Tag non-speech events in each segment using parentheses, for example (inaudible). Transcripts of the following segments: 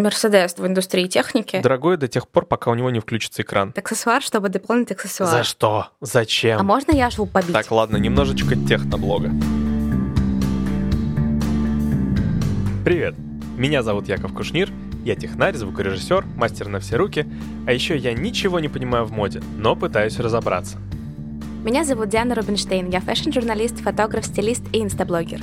Мерседес в индустрии техники. Дорогой до тех пор, пока у него не включится экран. Аксессуар, чтобы дополнить аксессуар. За что? Зачем? А можно я живу побить? Так, ладно, немножечко техноблога. Привет, меня зовут Яков Кушнир, я технарь, звукорежиссер, мастер на все руки, а еще я ничего не понимаю в моде, но пытаюсь разобраться. Меня зовут Диана Рубинштейн, я fashion-журналист, фотограф, стилист и инстаблогер.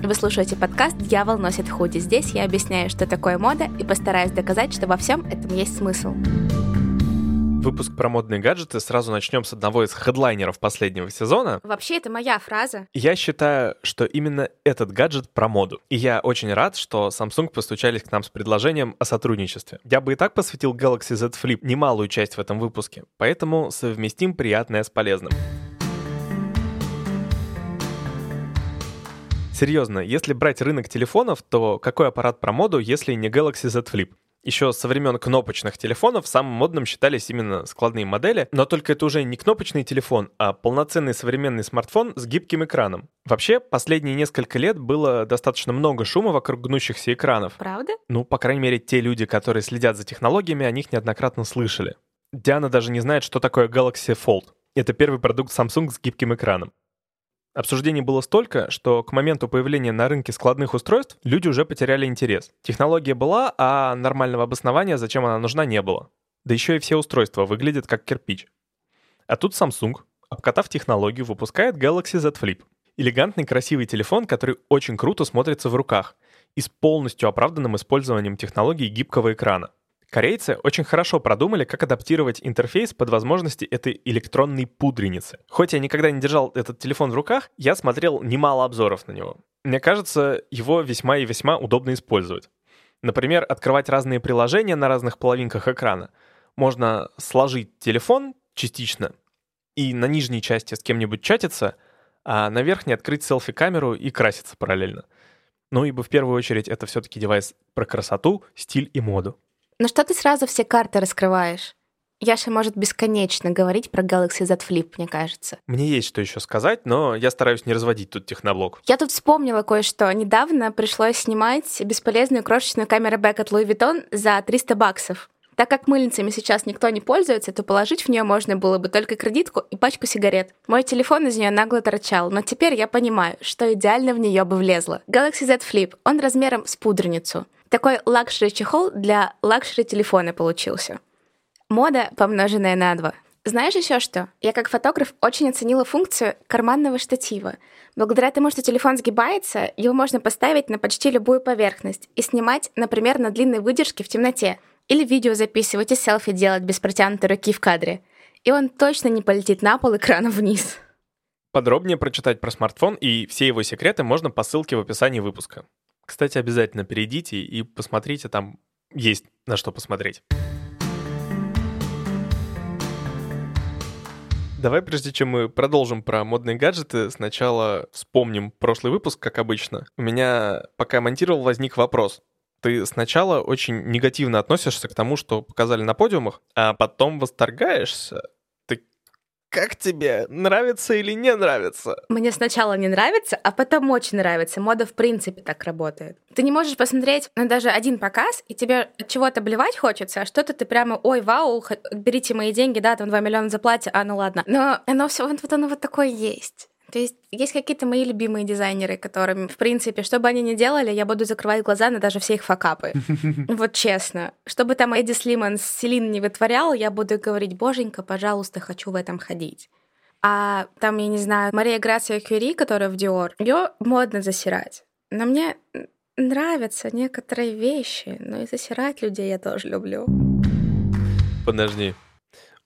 Вы слушаете подкаст «Дьявол носит худи». Здесь я объясняю, что такое мода, и постараюсь доказать, что во всем этом есть смысл. Выпуск про модные гаджеты сразу начнем с одного из хедлайнеров последнего сезона. Вообще, это моя фраза. Я считаю, что именно этот гаджет про моду. И я очень рад, что Samsung постучались к нам с предложением о сотрудничестве. Я бы и так посвятил Galaxy Z Flip немалую часть в этом выпуске, поэтому совместим приятное с полезным. Серьезно, если брать рынок телефонов, то какой аппарат про моду, если не Galaxy Z Flip? Еще со времен кнопочных телефонов самым модным считались именно складные модели, но только это уже не кнопочный телефон, а полноценный современный смартфон с гибким экраном. Вообще, последние несколько лет было достаточно много шума вокруг гнущихся экранов. Правда? Ну, по крайней мере, те люди, которые следят за технологиями, о них неоднократно слышали. Диана даже не знает, что такое Galaxy Fold. Это первый продукт Samsung с гибким экраном. Обсуждений было столько, что к моменту появления на рынке складных устройств люди уже потеряли интерес. Технология была, а нормального обоснования, зачем она нужна, не было. Да еще и все устройства выглядят как кирпич. А тут Samsung, обкатав технологию, выпускает Galaxy Z Flip. Элегантный красивый телефон, который очень круто смотрится в руках и с полностью оправданным использованием технологии гибкого экрана. Корейцы очень хорошо продумали, как адаптировать интерфейс под возможности этой электронной пудреницы. Хоть я никогда не держал этот телефон в руках, я смотрел немало обзоров на него. Мне кажется, его весьма и весьма удобно использовать. Например, открывать разные приложения на разных половинках экрана. Можно сложить телефон частично и на нижней части с кем-нибудь чатиться, а на верхней открыть селфи-камеру и краситься параллельно. Ну, ибо в первую очередь это все-таки девайс про красоту, стиль и моду. Но что ты сразу все карты раскрываешь? Яша может бесконечно говорить про Galaxy Z Flip, мне кажется. Мне есть что еще сказать, но я стараюсь не разводить тут техноблог. Я тут вспомнила кое-что. Недавно пришлось снимать бесполезную крошечную Camera Bag от Louis Vuitton за 300 баксов. Так как мыльницами сейчас никто не пользуется, то положить в нее можно было бы только кредитку и пачку сигарет. Мой телефон из нее нагло торчал, но теперь я понимаю, что идеально в нее бы влезло. Galaxy Z Flip, он размером с пудреницу. Такой luxury-чехол для luxury-телефона получился. Мода, помноженная на два. Знаешь еще что? Я как фотограф очень оценила функцию карманного штатива. Благодаря тому, что телефон сгибается, его можно поставить на почти любую поверхность и снимать, например, на длинной выдержке в темноте. Или видео записывать и селфи делать без протянутой руки в кадре. И он точно не полетит на пол экрана вниз. Подробнее прочитать про смартфон и все его секреты можно по ссылке в описании выпуска. Кстати, обязательно перейдите и посмотрите, там есть на что посмотреть. Давай, прежде чем мы продолжим про модные гаджеты, сначала вспомним прошлый выпуск, как обычно. У меня, пока монтировал, возник вопрос. Ты сначала очень негативно относишься к тому, что показали на подиумах, а потом восторгаешься как тебе? Нравится или не нравится? Мне сначала не нравится, а потом очень нравится. Мода в принципе так работает. Ты не можешь посмотреть на даже один показ, и тебе от чего-то блевать хочется, а что-то ты прямо, ой, вау, берите мои деньги, да, там 2 миллиона заплатите, а ну ладно. Но оно все вот, вот оно вот такое есть. То есть есть какие-то мои любимые дизайнеры, которыми, в принципе, что бы они ни делали, я буду закрывать глаза на даже все их факапы. (laughs) Вот честно. Что бы там Эдди Слиман с Селин не вытворял, я буду говорить, боженька, пожалуйста, хочу в этом ходить. А там, я не знаю, Мария Грация Кюри, которая в Диор, ее модно засирать. Но мне нравятся некоторые вещи, но и засирать людей я тоже люблю. Подожди,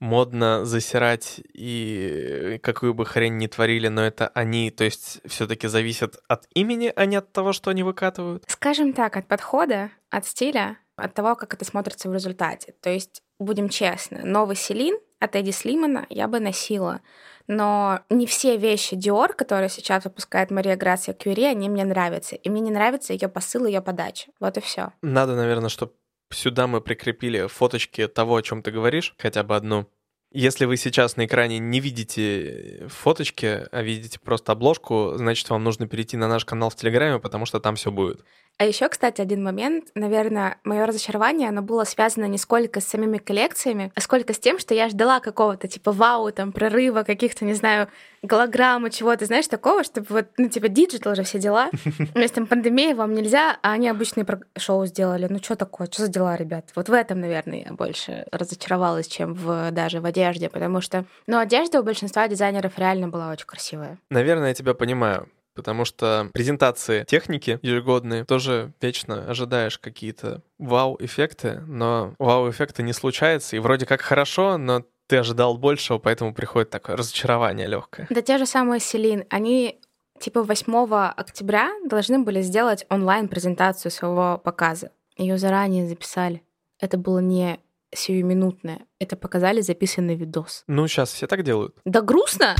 модно засирать и какую бы хрень ни творили, но это они, то есть все-таки зависят от имени, а не от того, что они выкатывают? Скажем так, от подхода, от стиля, от того, как это смотрится в результате. То есть, будем честны, новый Селин от Эдди Слимана я бы носила. Но не все вещи Dior, которые сейчас выпускает Мария Грация Кюри, они мне нравятся. И мне не нравится ее посыл, ее подача. Вот и все. Надо, наверное, чтобы Сюда мы прикрепили фоточки того, о чем ты говоришь, хотя бы одну. Если вы сейчас на экране не видите фоточки, а видите просто обложку, значит, вам нужно перейти на наш канал в Телеграме, потому что там все будет. А еще, кстати, один момент, наверное, мое разочарование, оно было связано не сколько с самими коллекциями, а сколько с тем, что я ждала какого-то типа вау, там, прорыва, каких-то, не знаю, голограммы, чего-то, знаешь, такого, чтобы вот, ну, типа, digital же все дела. (laughs) У нас там пандемия, вам нельзя, а они обычные шоу сделали. Ну, что такое? Что за дела, ребят? Вот в этом, наверное, я больше разочаровалась, чем в, даже в одежде, потому что, ну, одежда у большинства дизайнеров реально была очень красивая. Наверное, я тебя понимаю потому что презентации техники ежегодные тоже вечно ожидаешь какие-то вау-эффекты, но вау-эффекта не случается, и вроде как хорошо, но ты ожидал большего, поэтому приходит такое разочарование легкое. Да те же самые Селин, они типа 8 октября должны были сделать онлайн-презентацию своего показа. Ее заранее записали. Это было не сиюминутное. Это показали записанный видос. Ну, сейчас все так делают. Да грустно!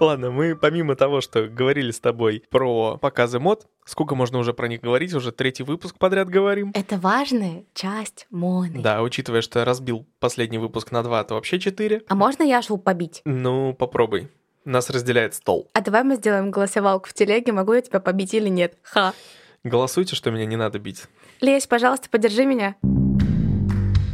Ладно, мы помимо того, что говорили с тобой про показы мод, сколько можно уже про них говорить, уже третий выпуск подряд говорим. Это важная часть моды. Да, учитывая, что я разбил последний выпуск на два, то вообще четыре. А можно Яшу побить? Ну, попробуй. Нас разделяет стол. А давай мы сделаем голосовалку в телеге, могу я тебя побить или нет. Ха. Голосуйте, что меня не надо бить. Лесь, пожалуйста, поддержи меня.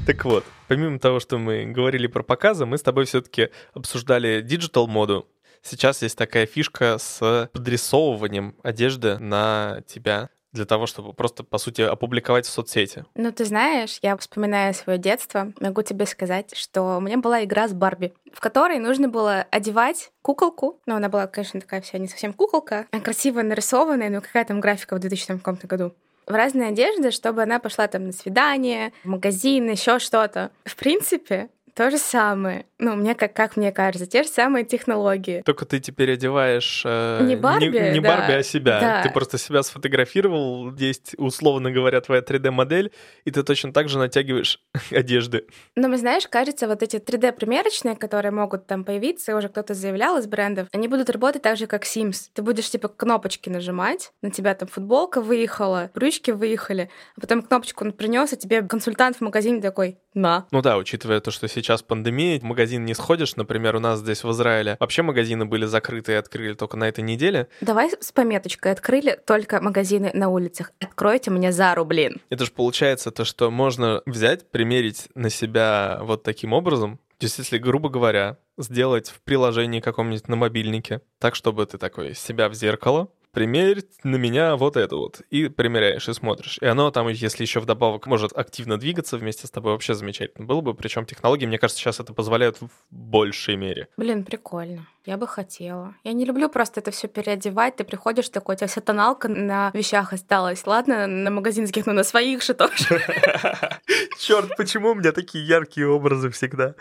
Так вот, помимо того, что мы говорили про показы, мы с тобой все-таки обсуждали digital моду, Сейчас есть такая фишка с подрисовыванием одежды на тебя для того, чтобы просто, по сути, опубликовать в соцсети. Ну, ты знаешь, я вспоминаю свое детство, могу тебе сказать, что у меня была игра с Барби, в которой нужно было одевать куколку. Ну, она была, конечно, такая вся не совсем куколка, а красиво нарисованная, но какая там графика в 2000 каком-то году в разные одежды, чтобы она пошла там на свидание, в магазин, еще что-то. В принципе, то же самое. Ну, мне как, как мне кажется, те же самые технологии. Только ты теперь одеваешь э, не Барби, не, не да. Барби, а себя. Да. Ты просто себя сфотографировал, есть, условно говоря, твоя 3D-модель, и ты точно так же натягиваешь (laughs) одежды. Но, мы знаешь, кажется, вот эти 3D-примерочные, которые могут там появиться, уже кто-то заявлял из брендов, они будут работать так же, как Sims. Ты будешь, типа, кнопочки нажимать, на тебя там футболка выехала, брючки выехали, а потом кнопочку он принес, и тебе консультант в магазине такой, на. Ну да, учитывая то, что сейчас пандемия, в магазин не сходишь, например, у нас здесь в Израиле вообще магазины были закрыты и открыли только на этой неделе. Давай с пометочкой, открыли только магазины на улицах. Откройте мне Зару, блин. Это же получается то, что можно взять, примерить на себя вот таким образом, то есть, если, грубо говоря, сделать в приложении каком-нибудь на мобильнике, так, чтобы ты такой себя в зеркало, примерь на меня вот это вот. И примеряешь, и смотришь. И оно там, если еще вдобавок может активно двигаться вместе с тобой, вообще замечательно было бы. Причем технологии, мне кажется, сейчас это позволяют в большей мере. Блин, прикольно. Я бы хотела. Я не люблю просто это все переодевать. Ты приходишь такой, у тебя вся тоналка на вещах осталась. Ладно, на магазинских, но на своих же тоже. (laughs) Черт, почему у меня такие яркие образы всегда?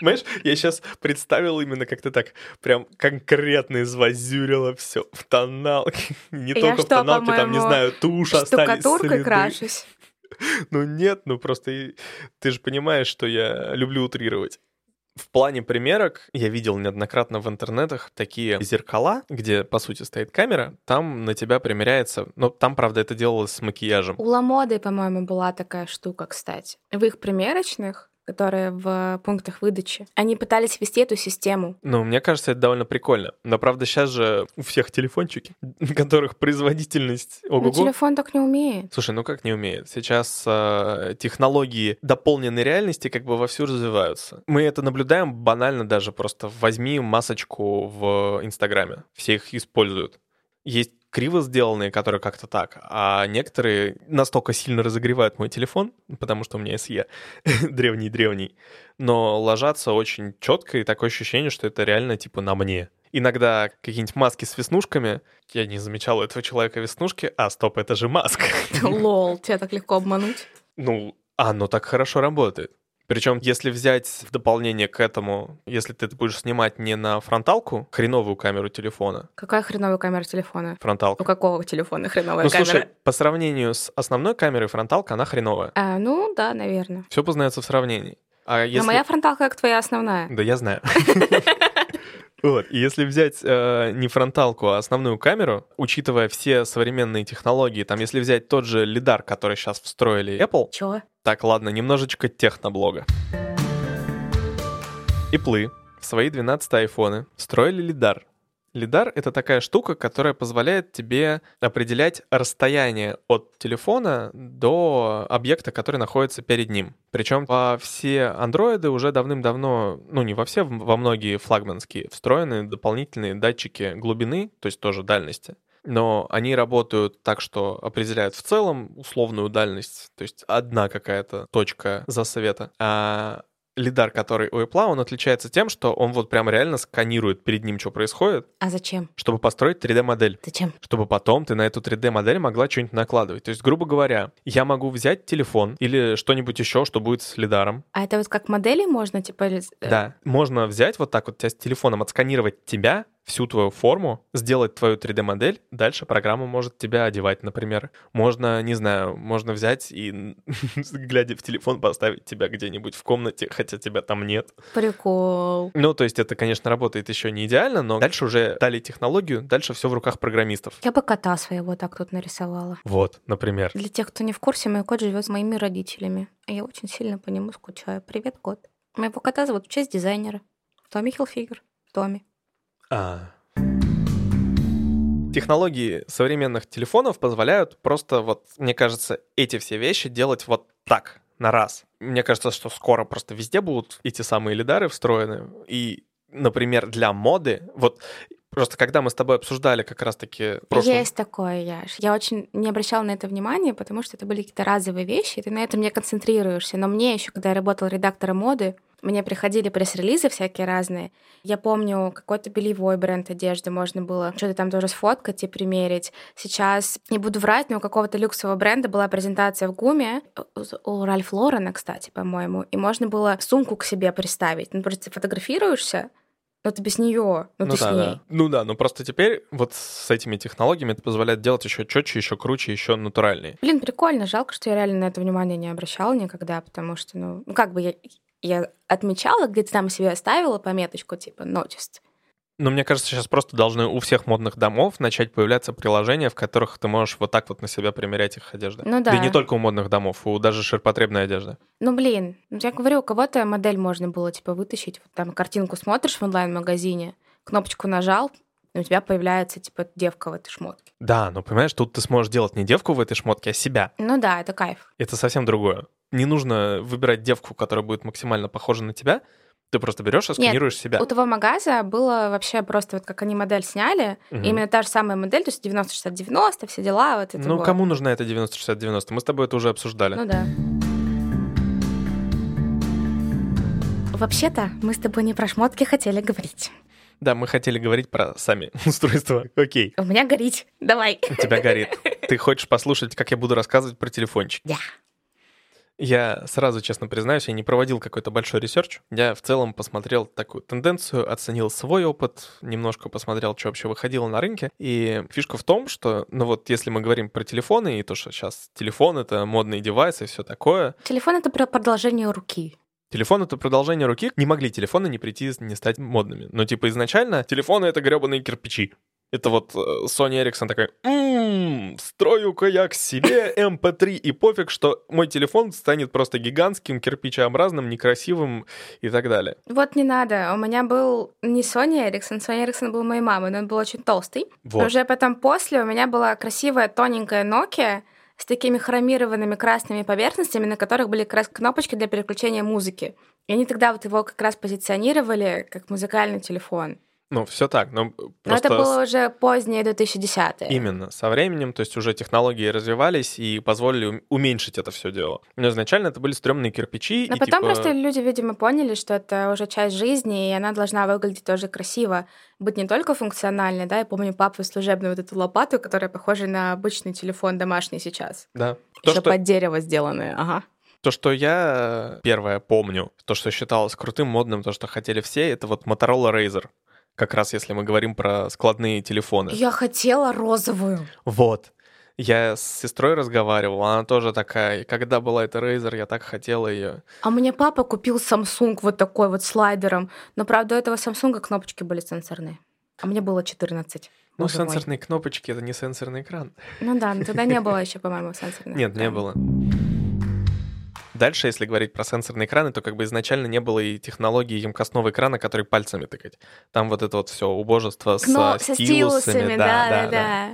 Понимаешь, я сейчас представил именно как ты так прям конкретно извозюрила все в тоналке. (laughs) Не Я только что, в тоналке, там, не знаю, тушь остались следы. крашусь. (laughs) Ну нет, ну просто ты же понимаешь, что я люблю утрировать. В плане примерок я видел неоднократно в интернетах такие зеркала, где, по сути, стоит камера, там на тебя примеряется, но там, правда, это делалось с макияжем. У Ламоды, по-моему, была такая штука, кстати. В их примерочных которые в пунктах выдачи, они пытались ввести эту систему. Ну, мне кажется, это довольно прикольно. Но, правда, сейчас же у всех телефончики, у (laughs) которых производительность Но ого телефон так не умеет. Слушай, ну как не умеет? Сейчас э, технологии дополненной реальности как бы вовсю развиваются. Мы это наблюдаем банально даже просто. Возьми масочку в Инстаграме. Все их используют. Есть криво сделанные, которые как-то так, а некоторые настолько сильно разогревают мой телефон, потому что у меня SE (laughs) древний-древний, но ложатся очень четко, и такое ощущение, что это реально типа на мне. Иногда какие-нибудь маски с веснушками, я не замечал у этого человека веснушки, а стоп, это же маска. (laughs) Лол, тебя так легко обмануть. Ну, оно так хорошо работает. Причем, если взять в дополнение к этому, если ты будешь снимать не на фронталку, хреновую камеру телефона, Какая хреновая камера телефона? У фронталка. какого телефона хреновая Ну, камера? слушай, по сравнению с основной камерой, фронталка, она хреновая. А, ну да, наверное. Все познается в сравнении. А если... Но моя фронталка как твоя основная. Да, я знаю. (laughs) Вот, и если взять э, не фронталку, а основную камеру, учитывая все современные технологии, там, если взять тот же лидар, который сейчас встроили Apple, Чё? так, ладно, немножечко техноблога. Иплы в свои 12 айфоны встроили лидар. Лидар — это такая штука, которая позволяет тебе определять расстояние от телефона до объекта, который находится перед ним. Причем во все андроиды уже давным-давно, ну не во все, во многие флагманские, встроены дополнительные датчики глубины, то есть тоже дальности. Но они работают так, что определяют в целом условную дальность, то есть одна какая-то точка засвета, а лидар, который у Apple, он отличается тем, что он вот прям реально сканирует перед ним, что происходит. А зачем? Чтобы построить 3D-модель. Зачем? Чтобы потом ты на эту 3D-модель могла что-нибудь накладывать. То есть, грубо говоря, я могу взять телефон или что-нибудь еще, что будет с лидаром. А это вот как модели можно, типа... Э, да, можно взять вот так вот тебя с телефоном, отсканировать тебя, всю твою форму, сделать твою 3D-модель, дальше программа может тебя одевать, например. Можно, не знаю, можно взять и, (laughs) глядя в телефон, поставить тебя где-нибудь в комнате, хотя тебя там нет. Прикол. Ну, то есть это, конечно, работает еще не идеально, но дальше уже дали технологию, дальше все в руках программистов. Я бы кота своего так тут нарисовала. Вот, например. Для тех, кто не в курсе, мой кот живет с моими родителями. Я очень сильно по нему скучаю. Привет, кот. Моего кота зовут в честь дизайнера. Томми Хилфигер. Томми. А. Технологии современных телефонов позволяют просто вот, мне кажется, эти все вещи делать вот так, на раз. Мне кажется, что скоро просто везде будут эти самые лидары встроены. И, например, для моды, вот Просто когда мы с тобой обсуждали как раз-таки... Прошлом... Есть такое, Яш. Я очень не обращала на это внимания, потому что это были какие-то разовые вещи, и ты на этом не концентрируешься. Но мне еще, когда я работала редактором моды, мне приходили пресс-релизы всякие разные. Я помню, какой-то белевой бренд одежды можно было что-то там тоже сфоткать и примерить. Сейчас, не буду врать, но у какого-то люксового бренда была презентация в ГУМе, у Ральф Лорена, кстати, по-моему, и можно было сумку к себе приставить. Ну, просто фотографируешься, но ты без нее, ну, ну ты да, с ней. Да. Ну да, но просто теперь вот с этими технологиями это позволяет делать еще четче, еще круче, еще натуральнее. Блин, прикольно. Жалко, что я реально на это внимание не обращала никогда, потому что, ну, ну как бы я, я отмечала, где-то там себе оставила пометочку, типа, noticed. Но мне кажется, сейчас просто должны у всех модных домов начать появляться приложения, в которых ты можешь вот так вот на себя примерять их одежды. Ну да. Да и не только у модных домов, у даже ширпотребной одежды. Ну блин, ну, я говорю, у кого-то модель можно было типа вытащить, вот там картинку смотришь в онлайн-магазине, кнопочку нажал, и у тебя появляется, типа, девка в этой шмотке. Да, но понимаешь, тут ты сможешь делать не девку в этой шмотке, а себя. Ну да, это кайф. Это совсем другое. Не нужно выбирать девку, которая будет максимально похожа на тебя, ты просто берешь и сканируешь Нет, себя. У того магаза было вообще просто вот как они модель сняли, угу. именно та же самая модель, то есть 90-60-90, все дела. Вот это ну, вот. кому нужна эта 90-60-90? Мы с тобой это уже обсуждали. Ну да. Вообще-то мы с тобой не про шмотки хотели говорить. Да, мы хотели говорить про сами (laughs) устройства. Окей. У меня горит. Давай. У тебя горит. Ты хочешь послушать, как я буду рассказывать про телефончик? Да. Я сразу честно признаюсь, я не проводил какой-то большой research. Я в целом посмотрел такую тенденцию, оценил свой опыт, немножко посмотрел, что вообще выходило на рынке. И фишка в том, что, ну вот, если мы говорим про телефоны, и то, что сейчас телефон — это модный девайс и все такое. Телефон — это про продолжение руки. Телефон — это продолжение руки. Не могли телефоны не прийти, не стать модными. Но типа изначально телефоны — это гребаные кирпичи. Это вот э, Sony Ericsson такой, м-м, строю-ка я к себе MP3, и пофиг, что мой телефон станет просто гигантским, кирпичеобразным, некрасивым и так далее. Вот не надо. У меня был не Sony Ericsson, Sony Ericsson был моей мамой, но он был очень толстый. Вот. Уже потом после у меня была красивая тоненькая Nokia, с такими хромированными красными поверхностями, на которых были как раз кнопочки для переключения музыки. И они тогда вот его как раз позиционировали как музыкальный телефон. Ну, все так, но просто... Но это было уже позднее 2010 Именно, со временем, то есть уже технологии развивались и позволили уменьшить это все дело. Но изначально это были стрёмные кирпичи. Но и, потом типа... просто люди, видимо, поняли, что это уже часть жизни, и она должна выглядеть тоже красиво, быть не только функциональной, да, я помню папу служебную вот эту лопату, которая похожа на обычный телефон домашний сейчас. Да. Еще что... под дерево сделанное, ага. То, что я первое помню, то, что считалось крутым, модным, то, что хотели все, это вот Motorola Razr как раз если мы говорим про складные телефоны. Я хотела розовую. Вот. Я с сестрой разговаривал, она тоже такая. И когда была эта Razer, я так хотела ее. А мне папа купил Samsung вот такой вот слайдером. Но, правда, у этого Samsung кнопочки были сенсорные. А мне было 14. Ну, сенсорные мой. кнопочки — это не сенсорный экран. Ну да, но тогда не (laughs) было еще, по-моему, сенсорных Нет, не было. Дальше, если говорить про сенсорные экраны, то как бы изначально не было и технологии емкостного экрана, который пальцами тыкать. Там вот это вот все убожество Кно- со, со стилусами. стилусами, да, да, да.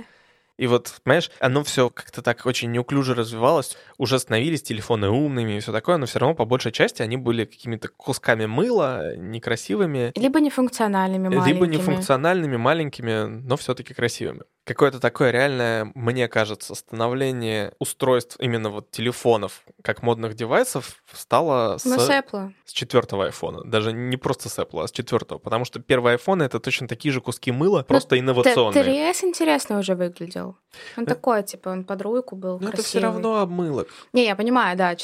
И вот, понимаешь, оно все как-то так очень неуклюже развивалось. Уже становились телефоны умными и все такое, но все равно по большей части они были какими-то кусками мыла, некрасивыми. Либо нефункциональными маленькими. Либо нефункциональными, маленькими, но все-таки красивыми. Какое-то такое реальное, мне кажется, становление устройств именно вот телефонов как модных девайсов стало с, Ну, с Apple. с четвертого айфона. Даже не просто с Apple, а с четвертого. Потому что первые айфоны это точно такие же куски мыла, просто Т- инновационные. 3S интересно уже выглядел. Он Да. такой, типа, он под руку был Но это все красивый. равно обмылок. Не, я понимаю, да.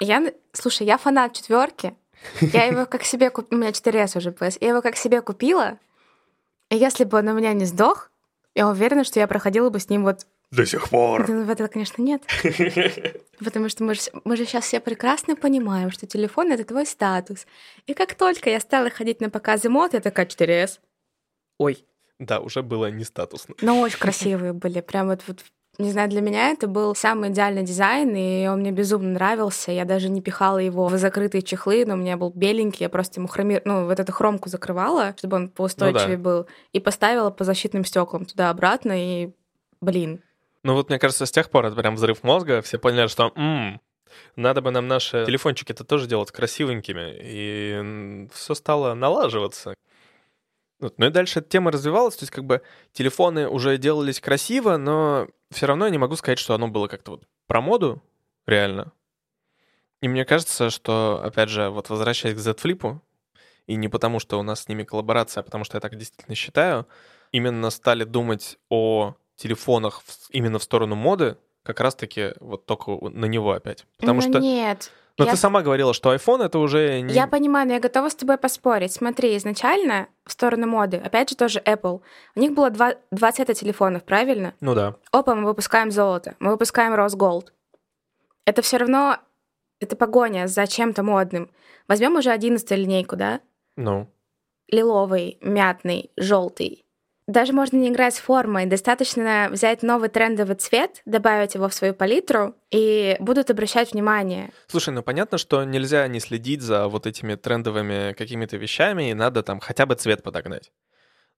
Я, слушай, я фанат четверки. Я его как себе купила. У меня 4S уже PS. Я его как себе купила. И если бы он у меня не сдох, я уверена, что я проходила бы с ним вот... До сих пор. Да, в это, конечно, нет. (laughs) Потому что мы же, мы же сейчас все прекрасно понимаем, что телефон — это твой статус. И как только я стала ходить на показы мод, я такая 4S. Ой. Да, уже было не статусно. Но очень (laughs) красивые были. Прям вот, вот не знаю, для меня это был самый идеальный дизайн, и он мне безумно нравился. Я даже не пихала его в закрытые чехлы, но у меня был беленький, я просто ему хроми... ну, вот эту хромку закрывала, чтобы он поустойчивее Ну был, и поставила по защитным стеклам туда-обратно, и, блин, Ну вот, мне кажется, с тех пор это прям взрыв мозга. Все поняли, что «М, надо бы нам наши телефончики-то тоже делать красивенькими. И все стало налаживаться. Вот. Ну и дальше эта тема развивалась. То есть как бы телефоны уже делались красиво, но все равно я не могу сказать, что оно было как-то вот про моду, реально. И мне кажется, что, опять же, вот возвращаясь к Z Flip, и не потому, что у нас с ними коллаборация, а потому что я так действительно считаю, именно стали думать о телефонах именно в сторону моды, как раз-таки вот только на него опять. Потому ну что... нет. Но я- ты сама говорила, что iPhone это уже не... Я понимаю, но я готова с тобой поспорить. Смотри, изначально в сторону моды, опять же тоже Apple, у них было два, два цвета телефонов, правильно? Ну да. Опа, мы выпускаем золото, мы выпускаем Rose Gold. Это все равно, это погоня за чем-то модным. Возьмем уже 11 линейку, да? Ну. Лиловый, мятный, желтый. Даже можно не играть с формой, достаточно взять новый трендовый цвет, добавить его в свою палитру, и будут обращать внимание. Слушай, ну понятно, что нельзя не следить за вот этими трендовыми какими-то вещами, и надо там хотя бы цвет подогнать.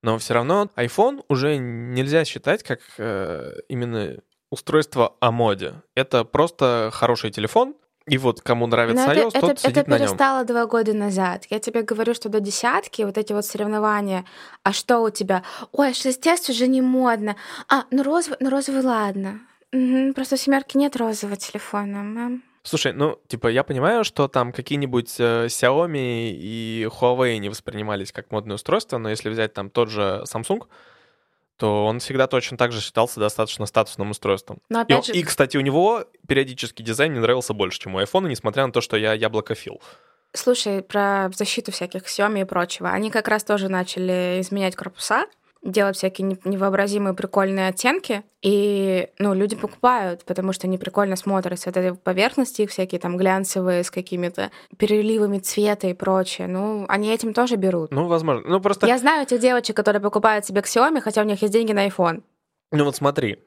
Но все равно iPhone уже нельзя считать как э, именно устройство о моде. Это просто хороший телефон, и вот кому нравится Но iOS, это, тот это, сидит это на нем. перестало два года назад. Я тебе говорю, что до десятки вот эти вот соревнования. А что у тебя? Ой, 6S уже не модно. А, ну розовый, ну розовый ладно. Мгм, просто в семерке нет розового телефона. мам. Слушай, ну, типа, я понимаю, что там какие-нибудь э, Xiaomi и Huawei не воспринимались как модные устройства, но если взять там тот же Samsung, то он всегда точно так же считался достаточно статусным устройством. Но И, опять же, и, кстати, у него периодически дизайн мне нравился больше, чем у iPhone, несмотря на то, что я яблокофил. слушай, про защиту всяких Xiaomi и прочего. Они как раз тоже начали изменять корпуса, делать всякие не- невообразимые прикольные оттенки. И, ну, люди покупают, потому что они прикольно смотрятся. Вот эти поверхности их всякие там глянцевые с какими-то переливами цвета и прочее. Ну, они этим тоже берут. Ну, возможно. Ну, просто... Я знаю этих девочек, которые покупают себе Xiaomi, хотя у них есть деньги на iPhone. Ну, вот смотри.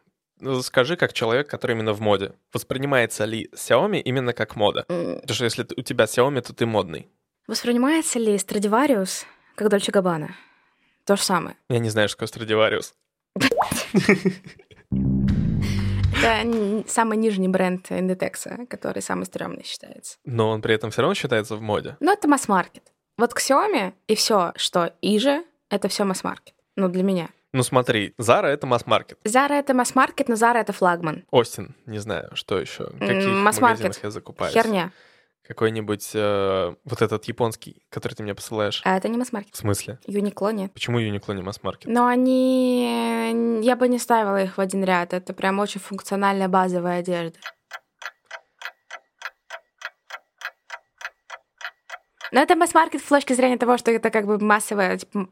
Ну, Скажи, как человек, который именно в моде. Воспринимается ли Xiaomi именно как мода? М, Потому что если у тебя Xiaomi, то ты модный. Воспринимается ли Stradivarius как Дольче Габбана? То же самое. Я не знаю, что такое Stradivarius. Это самый нижний бренд Inditex, который самый стрёмный считается. Но он при этом все равно считается в моде. Но это масс-маркет. Вот Xiaomi и все, что иже, это все масс-маркет. Ну, для меня. Ну смотри, Zara это масс-маркет. Zara это масс-маркет, но Zara это флагман. Остин, не знаю, что еще. В каких масс-маркет. магазинах я закупаюсь? Херня. Какой-нибудь э, вот этот японский, который ты мне посылаешь. А это не масс-маркет. В смысле? Юникло нет. Почему Uniqlo не масс-маркет? Но они... Я бы не ставила их в один ряд. Это прям очень функциональная базовая одежда. Но это масс-маркет с точки зрения того, что это как бы массовая... типа,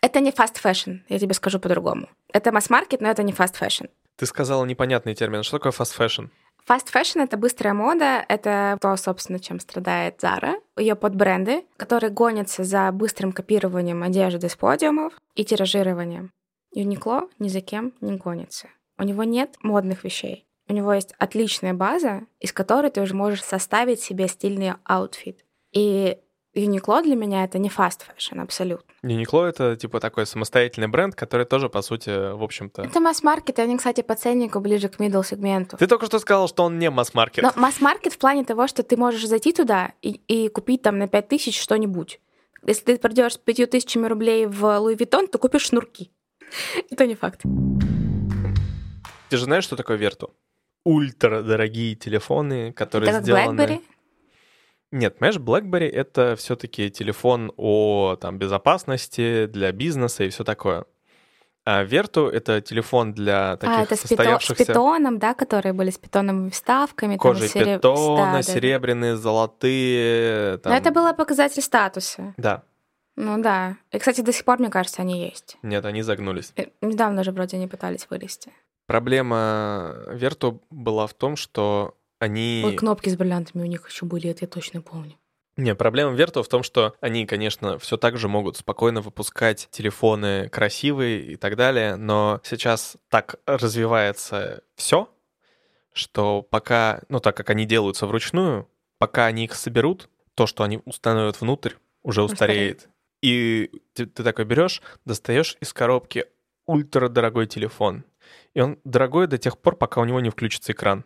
это не fast fashion, я тебе скажу по-другому. Это масс-маркет, но это не fast fashion. Ты сказала непонятный термин. Что такое fast fashion? Fast fashion — это быстрая мода, это то, собственно, чем страдает Zara. Ее подбренды, которые гонятся за быстрым копированием одежды с подиумов и тиражированием. Uniqlo ни за кем не гонится. У него нет модных вещей. У него есть отличная база, из которой ты уже можешь составить себе стильный outfit. И Uniqlo для меня это не fast fashion абсолютно. Uniqlo — это типа такой самостоятельный бренд, который тоже, по сути, в общем-то... Это масс-маркет, и они, кстати, по ценнику ближе к middle сегменту. Ты только что сказал, что он не масс-маркет. Но масс-маркет в плане того, что ты можешь зайти туда и, и купить там на 5000 что-нибудь. Если ты придешь с 5000 рублей в Louis Vuitton, то купишь шнурки. (laughs) Это не факт. Ты же знаешь, что такое Верту? Ультра дорогие телефоны, которые Это как сделаны... BlackBerry? Нет, понимаешь, BlackBerry — это все-таки телефон о там, безопасности для бизнеса и все такое. А Верту — это телефон для таких а, это с, пито- с состоявшихся... питоном, да, которые были с питоновыми вставками. там, Кожей сереб- питона, Да, да, да. серебряные, золотые. Там... Но это было показатель статуса. Да. Ну да. И, кстати, до сих пор, мне кажется, они есть. Нет, они загнулись. Э, Недавно же вроде они пытались вылезти. Проблема Верту была в том, что они... Ой, кнопки с бриллиантами у них еще были, это я точно помню. Не, проблема Верту в том, что они, конечно, все так же могут спокойно выпускать телефоны красивые и так далее, но сейчас так развивается все, что пока, ну так как они делаются вручную, пока они их соберут, то, что они установят внутрь, уже устареет. И ты, ты такой берешь, достаешь из коробки ультрадорогой телефон. И он дорогой до тех пор, пока у него не включится экран.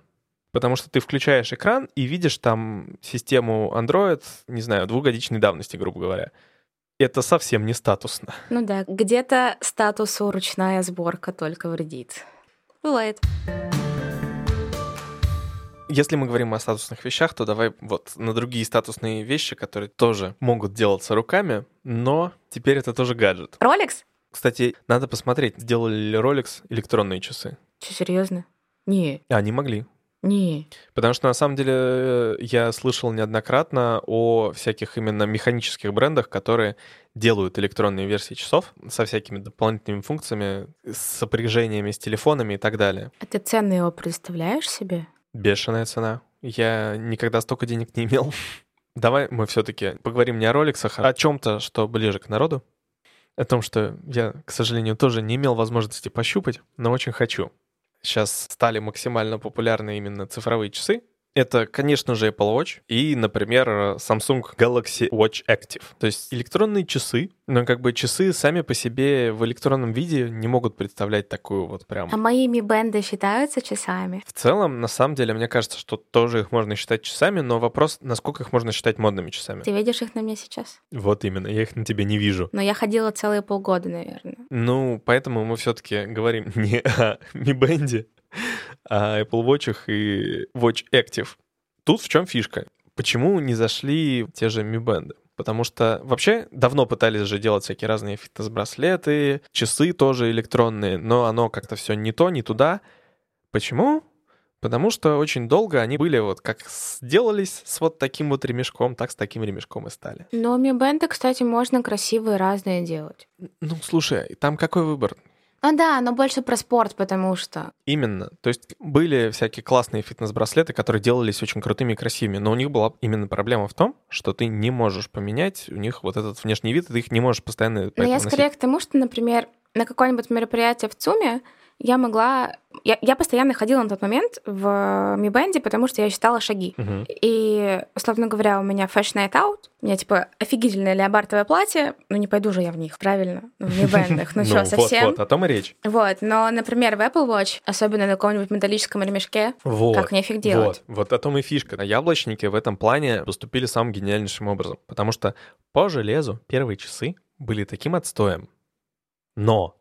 Потому что ты включаешь экран и видишь там систему Android, не знаю, двухгодичной давности, грубо говоря. Это совсем не статусно. Ну да, где-то статусу ручная сборка только вредит. Бывает. Если мы говорим о статусных вещах, то давай вот на другие статусные вещи, которые тоже могут делаться руками, но теперь это тоже гаджет. Rolex? Кстати, надо посмотреть, сделали ли Rolex электронные часы. Че, серьезно? Не, Они могли. Не. Потому что на самом деле э, я слышал неоднократно о всяких именно механических брендах, которые делают электронные версии часов со всякими дополнительными функциями, с сопряжениями с телефонами и так далее. А ты цены его представляешь себе? Бешеная цена. Я никогда столько денег не имел. (laughs) Давай мы все-таки поговорим не о роликсах, а о чем-то, что ближе к народу. О том, что я, к сожалению, тоже не имел возможности пощупать, но очень хочу. Сейчас стали максимально популярны именно цифровые часы. Это, конечно же, Apple Watch и, например, Samsung Galaxy Watch Active. То есть электронные часы, но как бы часы сами по себе в электронном виде не могут представлять такую вот прям... А мои Mi бенды считаются часами? В целом, на самом деле, мне кажется, что тоже их можно считать часами, но вопрос, насколько их можно считать модными часами. Ты видишь их на мне сейчас? Вот именно, я их на тебе не вижу. Но я ходила целые полгода, наверное. Ну, поэтому мы все-таки говорим (laughs) не о Mi Band, Apple Watch и Watch Active. Тут в чем фишка? Почему не зашли те же Mi Band? Потому что вообще давно пытались же делать всякие разные фитнес-браслеты, часы тоже электронные, но оно как-то все не то, не туда. Почему? Потому что очень долго они были вот как сделались с вот таким вот ремешком, так с таким ремешком и стали. Но Mi бенды, кстати, можно красивые разные делать. Ну, слушай, там какой выбор? Ну да, но больше про спорт, потому что... Именно. То есть были всякие классные фитнес-браслеты, которые делались очень крутыми и красивыми, но у них была именно проблема в том, что ты не можешь поменять у них вот этот внешний вид, и ты их не можешь постоянно Но я носить. скорее к тому, что, например, на какое-нибудь мероприятие в ЦУМе я могла... Я, я постоянно ходила на тот момент в Mi бенде, потому что я считала шаги. Мгм. И, условно говоря, у меня Fashion Night Out, у меня, типа, офигительное леопардовое платье, ну, не пойду же я в них, правильно? Ну, в Mi бендах, ну, (laughs) что, вот, совсем? вот, о том и речь. Вот, но, например, в Apple Watch, особенно на каком-нибудь металлическом ремешке, как нефиг делать. Вот, вот о том и фишка. Яблочники в этом плане поступили самым гениальнейшим образом, потому что по железу первые часы были таким отстоем. Но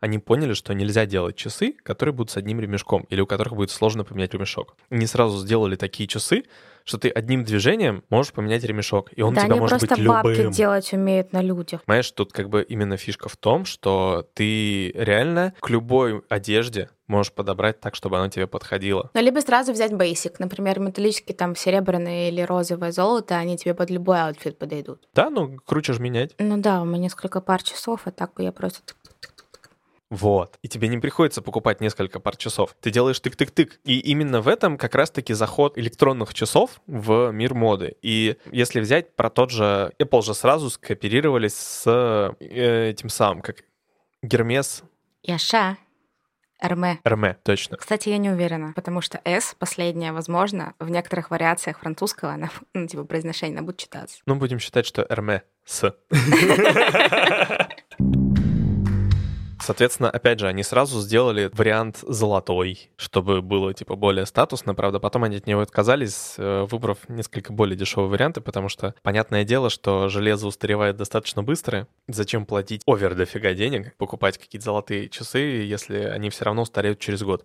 они поняли, что нельзя делать часы, которые будут с одним ремешком, или у которых будет сложно поменять ремешок. Они сразу сделали такие часы, что ты одним движением можешь поменять ремешок, и он да, у тебя они может просто быть бабки любым. делать умеют на людях. Понимаешь, тут как бы именно фишка в том, что ты реально к любой одежде можешь подобрать так, чтобы она тебе подходила. Ну, либо сразу взять basic, например, металлический там серебряное или розовое золото, они тебе под любой outfit подойдут. Да, ну круче ж менять. Ну да, у меня несколько пар часов, а так бы я просто... Вот. И тебе не приходится покупать несколько пар часов. Ты делаешь тык-тык-тык. И именно в этом как раз-таки заход электронных часов в мир моды. И если взять про тот же... Apple же сразу скооперировались с э, этим самым, как Гермес. Яша. Эрме. Эрме, точно. Кстати, я не уверена, потому что S, последняя, возможно, в некоторых вариациях французского, она, (laughs) ну, типа, произношение, она будет читаться. Ну, будем считать, что Эрме с. (laughs) Соответственно, опять же, они сразу сделали вариант золотой, чтобы было, типа, более статусно. Правда, потом они от него отказались, э, выбрав несколько более дешевые варианты, потому что, понятное дело, что железо устаревает достаточно быстро. Зачем платить овер дофига денег, покупать какие-то золотые часы, если они все равно устареют через год?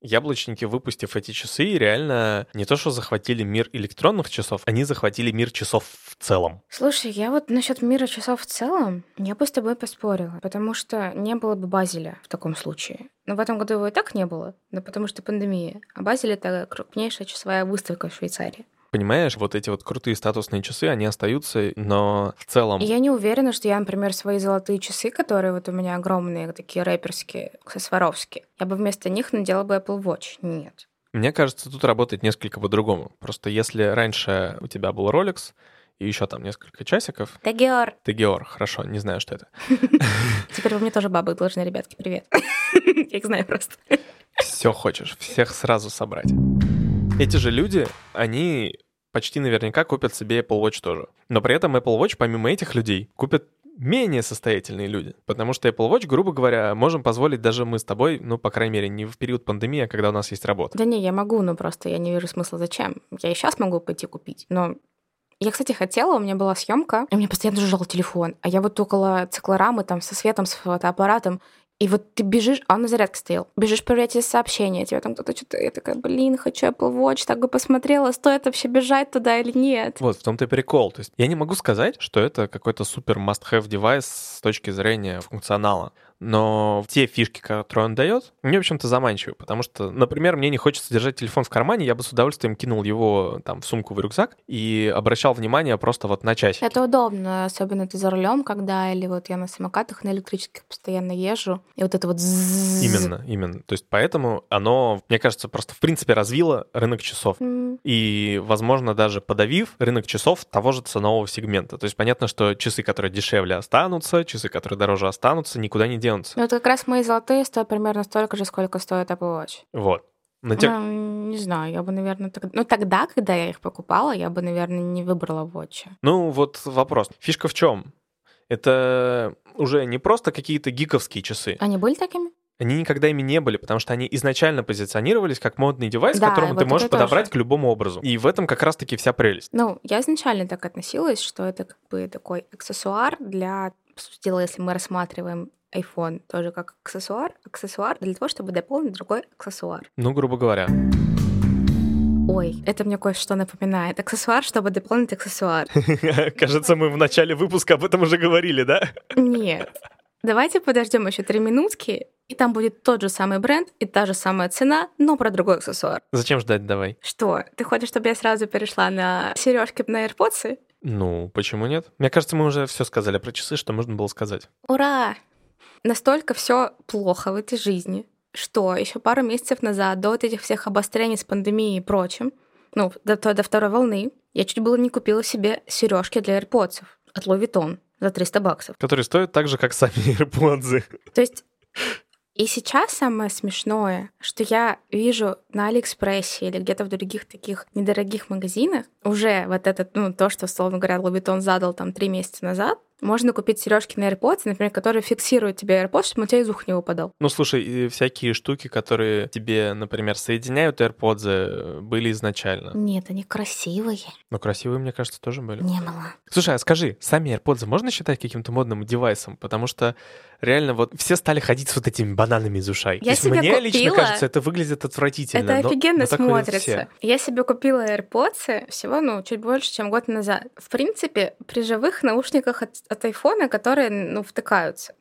Яблочники, выпустив эти часы, реально не то что захватили мир электронных часов, они захватили мир часов в целом. Слушай, я вот насчет мира часов в целом, я бы с тобой поспорила, потому что не было бы Базеля в таком случае. Но в этом году его и так не было, но потому что пандемия. А Базель — это крупнейшая часовая выставка в Швейцарии понимаешь, вот эти вот крутые статусные часы, они остаются, но в целом... Я не уверена, что я, например, свои золотые часы, которые вот у меня огромные, такие рэперские, Сваровские, я бы вместо них надела бы Apple Watch. Нет. Мне кажется, тут работает несколько по-другому. Просто если раньше у тебя был Rolex, и еще там несколько часиков. Тегиор. Тегиор, хорошо, не знаю, что это. (laughs) Теперь вы мне тоже бабы должны, ребятки, привет. (laughs) Я их знаю просто. Все хочешь, всех сразу собрать. Эти же люди, они почти наверняка купят себе Apple Watch тоже. Но при этом Apple Watch, помимо этих людей, купят менее состоятельные люди. Потому что Apple Watch, грубо говоря, можем позволить даже мы с тобой, ну, по крайней мере, не в период пандемии, а когда у нас есть работа. Да не, я могу, но просто я не вижу смысла зачем. Я и сейчас могу пойти купить, но я, кстати, хотела, у меня была съемка, и у меня постоянно жужжал телефон. А я вот около циклорамы, там, со светом, с фотоаппаратом, и вот ты бежишь, а он на зарядке стоял. Бежишь проверять эти сообщения, тебе там кто-то что-то... Я такая, блин, хочу Apple Watch, так бы посмотрела, стоит вообще бежать туда или нет. Вот, в том-то и прикол. То есть я не могу сказать, что это какой-то супер must-have девайс с точки зрения функционала но те фишки, которые он дает, мне, в общем-то, заманчивы, потому что, например, мне не хочется держать телефон в кармане, я бы с удовольствием кинул его там в сумку, в рюкзак и обращал внимание просто вот на часики. Это удобно, особенно ты за рулем, когда, или вот я на самокатах, на электрических постоянно езжу, и вот это вот Именно, именно. То есть поэтому оно, мне кажется, просто в принципе развило рынок часов. Mm. И, возможно, даже подавив рынок часов того же ценового сегмента. То есть понятно, что часы, которые дешевле останутся, часы, которые дороже останутся, никуда не денутся. Ну, это как раз мои золотые стоят примерно столько же, сколько стоит Apple Watch. Вот. Но те... ну, не знаю, я бы, наверное, тогда... Ну, тогда, когда я их покупала, я бы, наверное, не выбрала Watch. Ну, вот вопрос. Фишка в чем? Это уже не просто какие-то гиковские часы. Они были такими? Они никогда ими не были, потому что они изначально позиционировались как модный девайс, да, которому вот ты можешь подобрать тоже. к любому образу. И в этом как раз-таки вся прелесть. Ну, я изначально так относилась, что это как бы такой аксессуар для, по сути дела, если мы рассматриваем iPhone тоже как аксессуар, аксессуар для того, чтобы дополнить другой аксессуар. Ну, грубо говоря. Ой, это мне кое-что напоминает. Аксессуар, чтобы дополнить аксессуар. (laughs) Кажется, мы в начале выпуска об этом уже говорили, да? Нет. Давайте подождем еще три минутки, и там будет тот же самый бренд и та же самая цена, но про другой аксессуар. Зачем ждать, давай? Что? Ты хочешь, чтобы я сразу перешла на сережки на AirPods? Ну, почему нет? Мне кажется, мы уже все сказали про часы, что можно было сказать. Ура! Настолько все плохо в этой жизни, что еще пару месяцев назад, до вот этих всех обострений с пандемией и прочим, ну, до, до второй волны, я чуть было не купила себе сережки для AirPods от Louis Vuitton за 300 баксов. Которые стоят так же, как сами (laughs) AirPods. То есть и сейчас самое смешное, что я вижу на Алиэкспрессе или где-то в других таких недорогих магазинах уже вот этот, ну, то, что, условно говоря, Louis Vuitton задал там три месяца назад, можно купить сережки на AirPods, например, которые фиксируют тебе AirPods, чтобы у тебя из уха не выпадал. Ну, слушай, всякие штуки, которые тебе, например, соединяют AirPods, э, были изначально. Нет, они красивые. Ну, красивые, мне кажется, тоже были. Не было. Слушай, а скажи, сами AirPods можно считать каким-то модным девайсом? Потому что реально вот все стали ходить с вот этими бананами из ушей. Я себе мне купила... лично кажется, это выглядит отвратительно. Это офигенно но, но смотрится. Я себе купила AirPods всего, ну, чуть больше, чем год назад. В принципе, при живых наушниках от, от iPhone, которые, ну, втыкаются.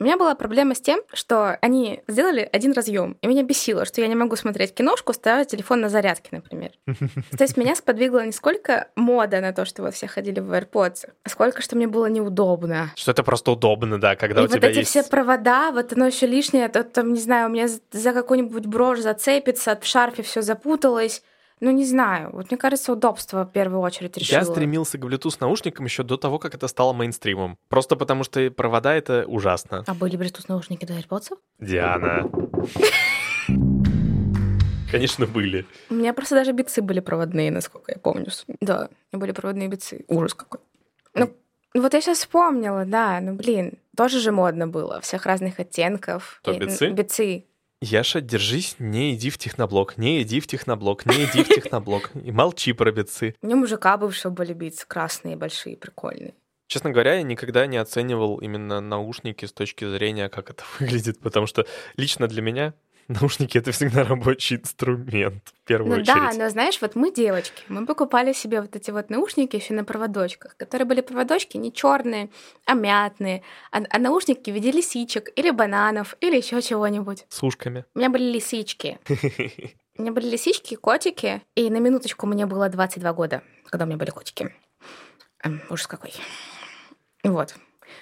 У меня была проблема с тем, что они сделали один разъем, и меня бесило, что я не могу смотреть киношку, ставя телефон на зарядке, например. То есть меня сподвигла не сколько мода на то, что вот все ходили в AirPods, а сколько, что мне было неудобно. Что это просто удобно, да, когда и у тебя вот эти есть... все провода, вот оно еще лишнее, то, там, не знаю, у меня за какую-нибудь брошь зацепится, в шарфе все запуталось, Ну, не знаю. Вот мне кажется, удобство в первую очередь решило. Я стремился к Bluetooth наушникам еще до того, как это стало мейнстримом. Просто потому что провода это ужасно. А были Bluetooth наушники до AirPods? Диана. Конечно, были. У меня просто даже бицы были проводные, насколько я помню. Да, у меня были проводные бицы. Ужас какой. Ну, вот я сейчас вспомнила, да, ну блин, тоже же модно было, всех разных оттенков. То И, бицы? Бицы. Яша, держись, не иди в техноблок, не иди в техноблок, не иди в техноблок. И молчи про битсы. У (laughs) меня мужика бывшего были бицы красные, большие, прикольные. Честно говоря, я никогда не оценивал именно наушники с точки зрения, как это (laughs) выглядит, потому что лично для меня (laughs) наушники — это всегда рабочий инструмент, в первую Ну да, очередь. но знаешь, вот мы девочки, мы покупали себе вот эти вот наушники еще на проводочках, которые были проводочки не черные, а мятные, а, а наушники в виде лисичек или бананов или еще чего-нибудь. С ушками. У меня были лисички. (laughs) У меня были лисички, котики, и на минуточку мне было 22 года, когда у меня были котики. Эм, Ужас какой. Вот.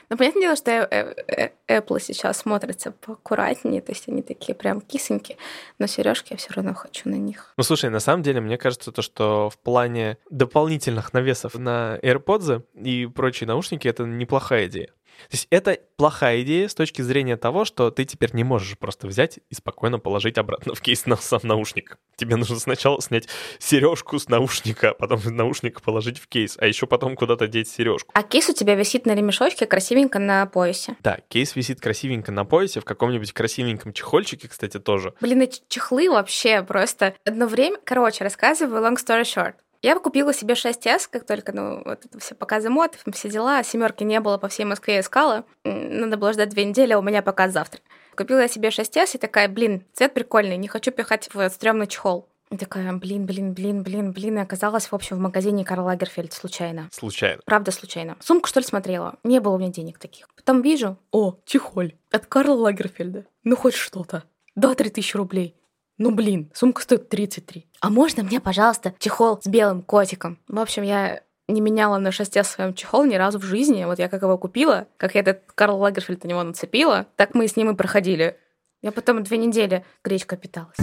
Ну, понятное дело, что э, э, э, Apple сейчас смотрятся поаккуратнее, то есть они такие прям кисоньки, но сережки я все равно хочу на них. Ну, слушай, на самом деле, мне кажется, то, что в плане дополнительных навесов на AirPods и прочие наушники, это неплохая идея. То есть это плохая идея с точки зрения того, что ты теперь не можешь просто взять и спокойно положить обратно в кейс на сам наушник. Тебе нужно сначала снять сережку с наушника, а потом наушник положить в кейс, а еще потом куда-то деть сережку. А кейс у тебя висит на ремешочке красивенько на поясе. Да, кейс висит красивенько на поясе, в каком-нибудь красивеньком чехольчике, кстати, тоже. Блин, эти чехлы вообще просто одно время... Короче, рассказываю long story short. Я купила себе 6S, как только, ну, вот это все показы мод, все дела, семерки не было, по всей Москве искала. Надо было ждать две недели, а у меня показ завтра. Купила я себе 6S и такая, блин, цвет прикольный, не хочу пихать в стрёмный чехол. И такая, блин, блин, блин, блин, блин, и оказалась, в общем, в магазине Карл Лагерфельд случайно. Случайно. Правда, случайно. Сумку, что ли, смотрела? Не было у меня денег таких. Потом вижу, о, чехоль от Карла Лагерфельда. Ну, хоть что-то. Да, 3000 рублей. Ну, блин, сумка стоит 33. А можно мне, пожалуйста, чехол с белым котиком? В общем, я не меняла на шесте своем чехол ни разу в жизни. Вот я как его купила, как я этот Карл Лагерфельд на него нацепила, так мы с ним и проходили. Я потом две недели гречкой питалась.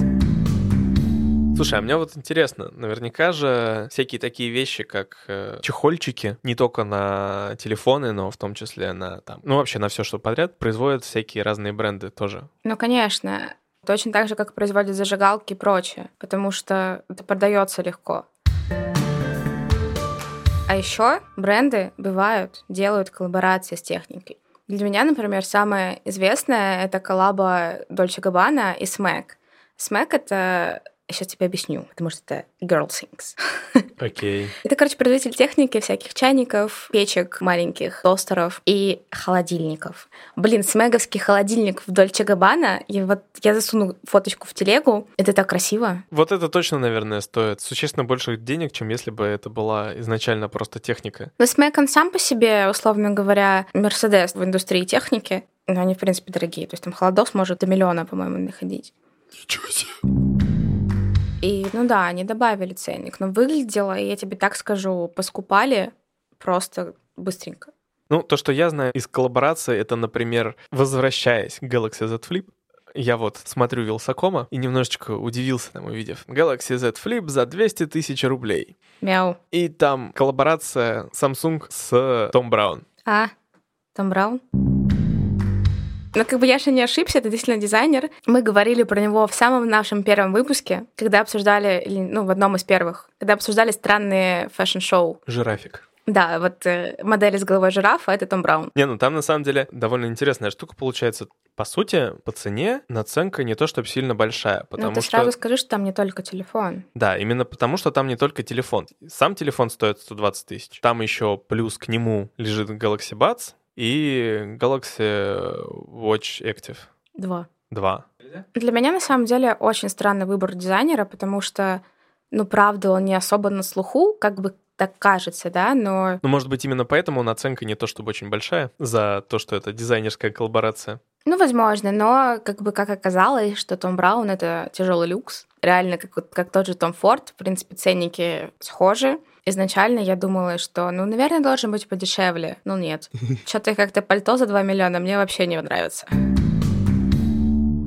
Слушай, а мне вот интересно, наверняка же всякие такие вещи, как э, чехольчики, не только на телефоны, но в том числе на там, ну вообще на все, что подряд, производят всякие разные бренды тоже. Ну, конечно. Точно так же, как производят зажигалки и прочее, потому что это продается легко. А еще бренды бывают, делают коллаборации с техникой. Для меня, например, самое известное — это коллаба Dolce Gabbana и Smack. Smack — это... Сейчас тебе объясню, потому что это Girl Things. (laughs) Окей. Это, короче, производитель техники, всяких чайников, печек маленьких, тостеров и холодильников. Блин, смеговский холодильник в Дольче Габбана, и вот я засуну фоточку в телегу, это так красиво. Вот это точно, наверное, стоит существенно больших денег, чем если бы это была изначально просто техника. Но Смэк, он сам по себе, условно говоря, Мерседес в индустрии техники, но они, в принципе, дорогие. То есть там холодос может до миллиона, по-моему, находить. Ничего себе. Ну да, они добавили ценник, но выглядело, и я тебе так скажу, поскупали просто быстренько. Ну, то, что я знаю из коллаборации, это, например, возвращаясь к Galaxy Z Flip, я вот смотрю Wylsacom а и немножечко удивился, там, увидев Galaxy Z Flip за 200 тысяч рублей. Мяу. И там коллаборация Samsung с Thom Browne. А, Thom Browne? Ну, как бы я же не ошибся, это действительно дизайнер. Мы говорили про него в самом нашем первом выпуске, когда обсуждали, ну, в одном из первых, когда обсуждали странные fashion-шоу. Жирафик. Да, вот э, модель с головой жирафа — это Том Браун. Не, ну там на самом деле довольно интересная штука получается. По сути, по цене наценка не то чтобы сильно большая, потому Ну, ты что... сразу скажи, что там не только телефон. Да, именно потому, что там не только телефон. Сам телефон стоит 120 тысяч. Там еще плюс к нему лежит Galaxy Buds и Galaxy Watch Active Два. 2. Для меня, на самом деле, очень странный выбор дизайнера, потому что, ну, правда, он не особо на слуху, как бы так кажется, да, но Ну, может быть, именно поэтому наценка не то чтобы очень большая за то, что это дизайнерская коллаборация. Ну, возможно, но как бы как оказалось, что Том Браун — это тяжелый люкс. Реально, как, вот- как тот же Том Форд, в принципе, ценники схожи. Изначально я думала, что, ну, наверное, должен быть подешевле. Ну, нет. (laughs) Что-то как-то пальто за 2 миллиона мне вообще не нравится.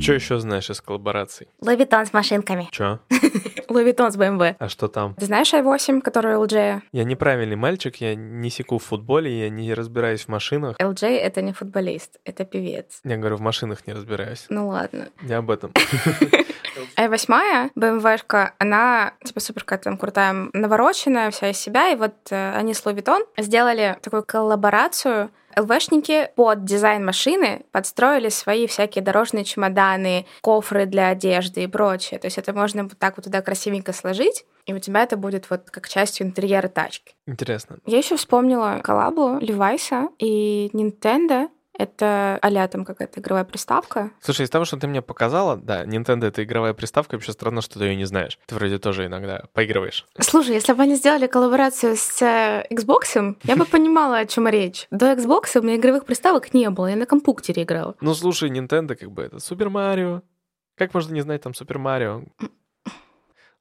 Что еще знаешь из коллабораций? Левитон с машинками. Че? (laughs) Левитон с BMW. А что там? Ты знаешь i8, который LG? Я неправильный мальчик, я не секу в футболе, я не разбираюсь в машинах. LG — это не футболист, это певец. Я говорю, в машинах не разбираюсь. Ну ладно. Я об этом. (laughs) i8, BMW-шка, она типа супер какая-то там крутая, навороченная вся из себя, и вот э, они с Louis Vuitton сделали такую коллаборацию ЛВшники под дизайн машины подстроили свои всякие дорожные чемоданы, кофры для одежды и прочее. То есть это можно вот так вот туда красивенько сложить, и у тебя это будет вот как частью интерьера тачки. Интересно. Я еще вспомнила коллабу Левайса и Nintendo это а там какая-то игровая приставка. Слушай, из того, что ты мне показала, да, Nintendo — это игровая приставка, вообще странно, что ты ее не знаешь. Ты вроде тоже иногда поигрываешь. Слушай, если бы они сделали коллаборацию с э, Xbox, я бы (laughs) понимала, о чем речь. До Xbox у меня игровых приставок не было, я на компьютере играла. Ну, слушай, Nintendo как бы это Супер Марио. Как можно не знать там Супер Марио?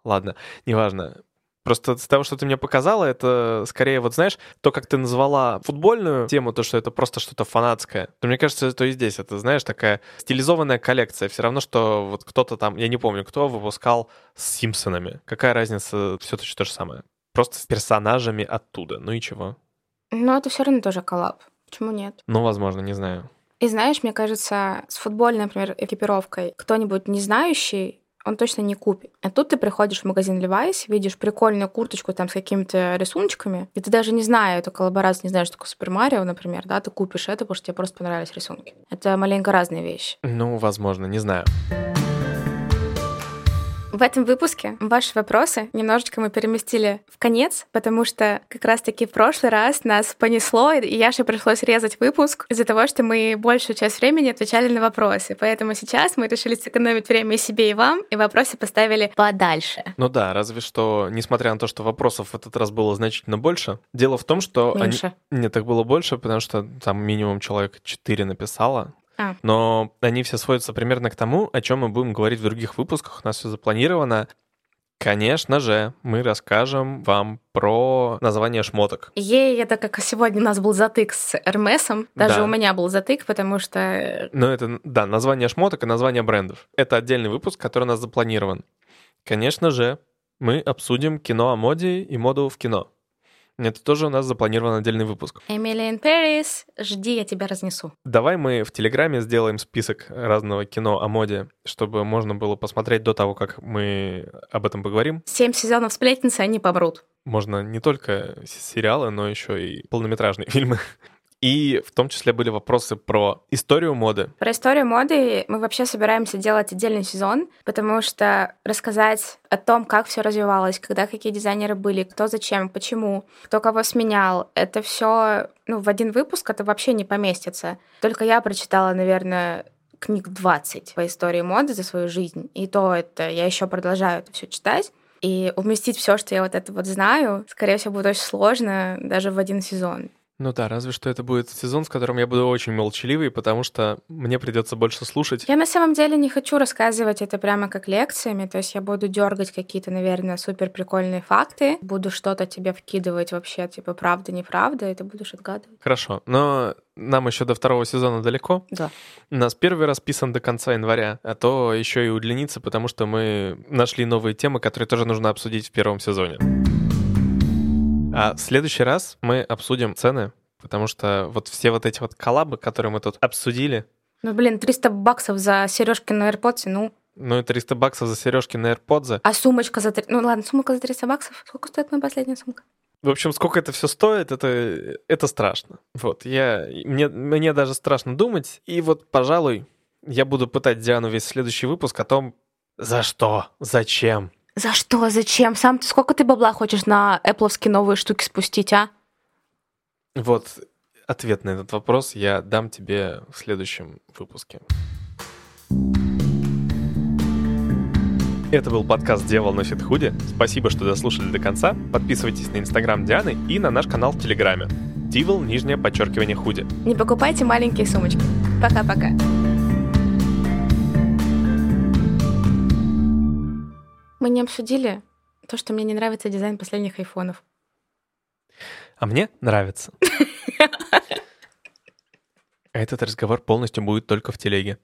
Ладно, неважно. Просто с того, что ты мне показала, это скорее, вот знаешь, то, как ты назвала футбольную тему, то, что это просто что-то фанатское. То мне кажется, это и здесь, это, знаешь, такая стилизованная коллекция. Все равно, что вот кто-то там, я не помню, кто выпускал с Симпсонами. Какая разница, все точно то же самое. Просто с персонажами оттуда. Ну и чего? Ну, это все равно тоже коллаб. Почему нет? Ну, возможно, не знаю. И знаешь, мне кажется, с футбольной, например, экипировкой кто-нибудь не знающий он точно не купит. А тут ты приходишь в магазин Levi's, видишь прикольную курточку там с какими-то рисуночками, и ты даже не зная эту коллаборацию, не знаешь, что такое Супер Марио, например, да, ты купишь это, потому что тебе просто понравились рисунки. Это маленько разные вещи. Ну, возможно, не знаю. В этом выпуске ваши вопросы немножечко мы переместили в конец, потому что как раз-таки в прошлый раз нас понесло, и Яше пришлось резать выпуск из-за того, что мы большую часть времени отвечали на вопросы. Поэтому сейчас мы решили сэкономить время и себе, и вам, и вопросы поставили подальше. Ну да, разве что, несмотря на то, что вопросов в этот раз было значительно больше, дело в том, что... Меньше. Они... Нет, так было больше, потому что там минимум человек 4 написало, а. Но они все сводятся примерно к тому, о чем мы будем говорить в других выпусках. У нас все запланировано. Конечно же, мы расскажем вам про название шмоток. Ей, это как сегодня у нас был затык с Эрмесом. Даже да. у меня был затык, потому что... Ну, это, да, название шмоток и название брендов. Это отдельный выпуск, который у нас запланирован. Конечно же, мы обсудим кино о моде и моду в кино. Это тоже у нас запланирован отдельный выпуск. Эмили in Paris, жди, я тебя разнесу. Давай мы в Телеграме сделаем список разного кино о моде, чтобы можно было посмотреть до того, как мы об этом поговорим. Семь сезонов сплетницы, они помрут. Можно не только сериалы, но еще и полнометражные фильмы. И в том числе были вопросы про историю моды. Про историю моды мы вообще собираемся делать отдельный сезон, потому что рассказать о том, как все развивалось, когда какие дизайнеры были, кто зачем, почему, кто кого сменял, это все ну, в один выпуск это вообще не поместится. Только я прочитала, наверное, книг 20 по истории моды за свою жизнь. И то это я еще продолжаю это все читать. И уместить все, что я вот это вот знаю, скорее всего, будет очень сложно даже в один сезон. Ну да, разве что это будет сезон, в котором я буду очень молчаливый, потому что мне придется больше слушать. Я на самом деле не хочу рассказывать это прямо как лекциями, то есть я буду дергать какие-то, наверное, супер прикольные факты, буду что-то тебе вкидывать вообще, типа правда, неправда, и ты будешь отгадывать. Хорошо, но нам еще до второго сезона далеко. Да. У нас первый расписан до конца января, а то еще и удлинится, потому что мы нашли новые темы, которые тоже нужно обсудить в первом сезоне. А в следующий раз мы обсудим цены, потому что вот все вот эти вот коллабы, которые мы тут обсудили. Ну, блин, 300 баксов за сережки на AirPods, ну... Ну и 300 баксов за сережки на AirPods. А сумочка за... Ну ладно, сумка за 300 баксов. Сколько стоит моя последняя сумка? В общем, сколько это все стоит, это, это страшно. Вот, я, мне, мне даже страшно думать. И вот, пожалуй, я буду пытать Диану весь следующий выпуск о том, за что, зачем, за что? Зачем? Сам ты сколько ты бабла хочешь на Apple новые штуки спустить, а? Вот ответ на этот вопрос я дам тебе в следующем выпуске. Это был подкаст «Дьявол носит худи». Спасибо, что дослушали до конца. Подписывайтесь на инстаграм Дианы и на наш канал в Телеграме. Дивол, нижнее подчеркивание худи. Не покупайте маленькие сумочки. Пока-пока. Мы не обсудили то, что мне не нравится дизайн последних айфонов. А мне нравится. (laughs) Этот разговор полностью будет только в телеге.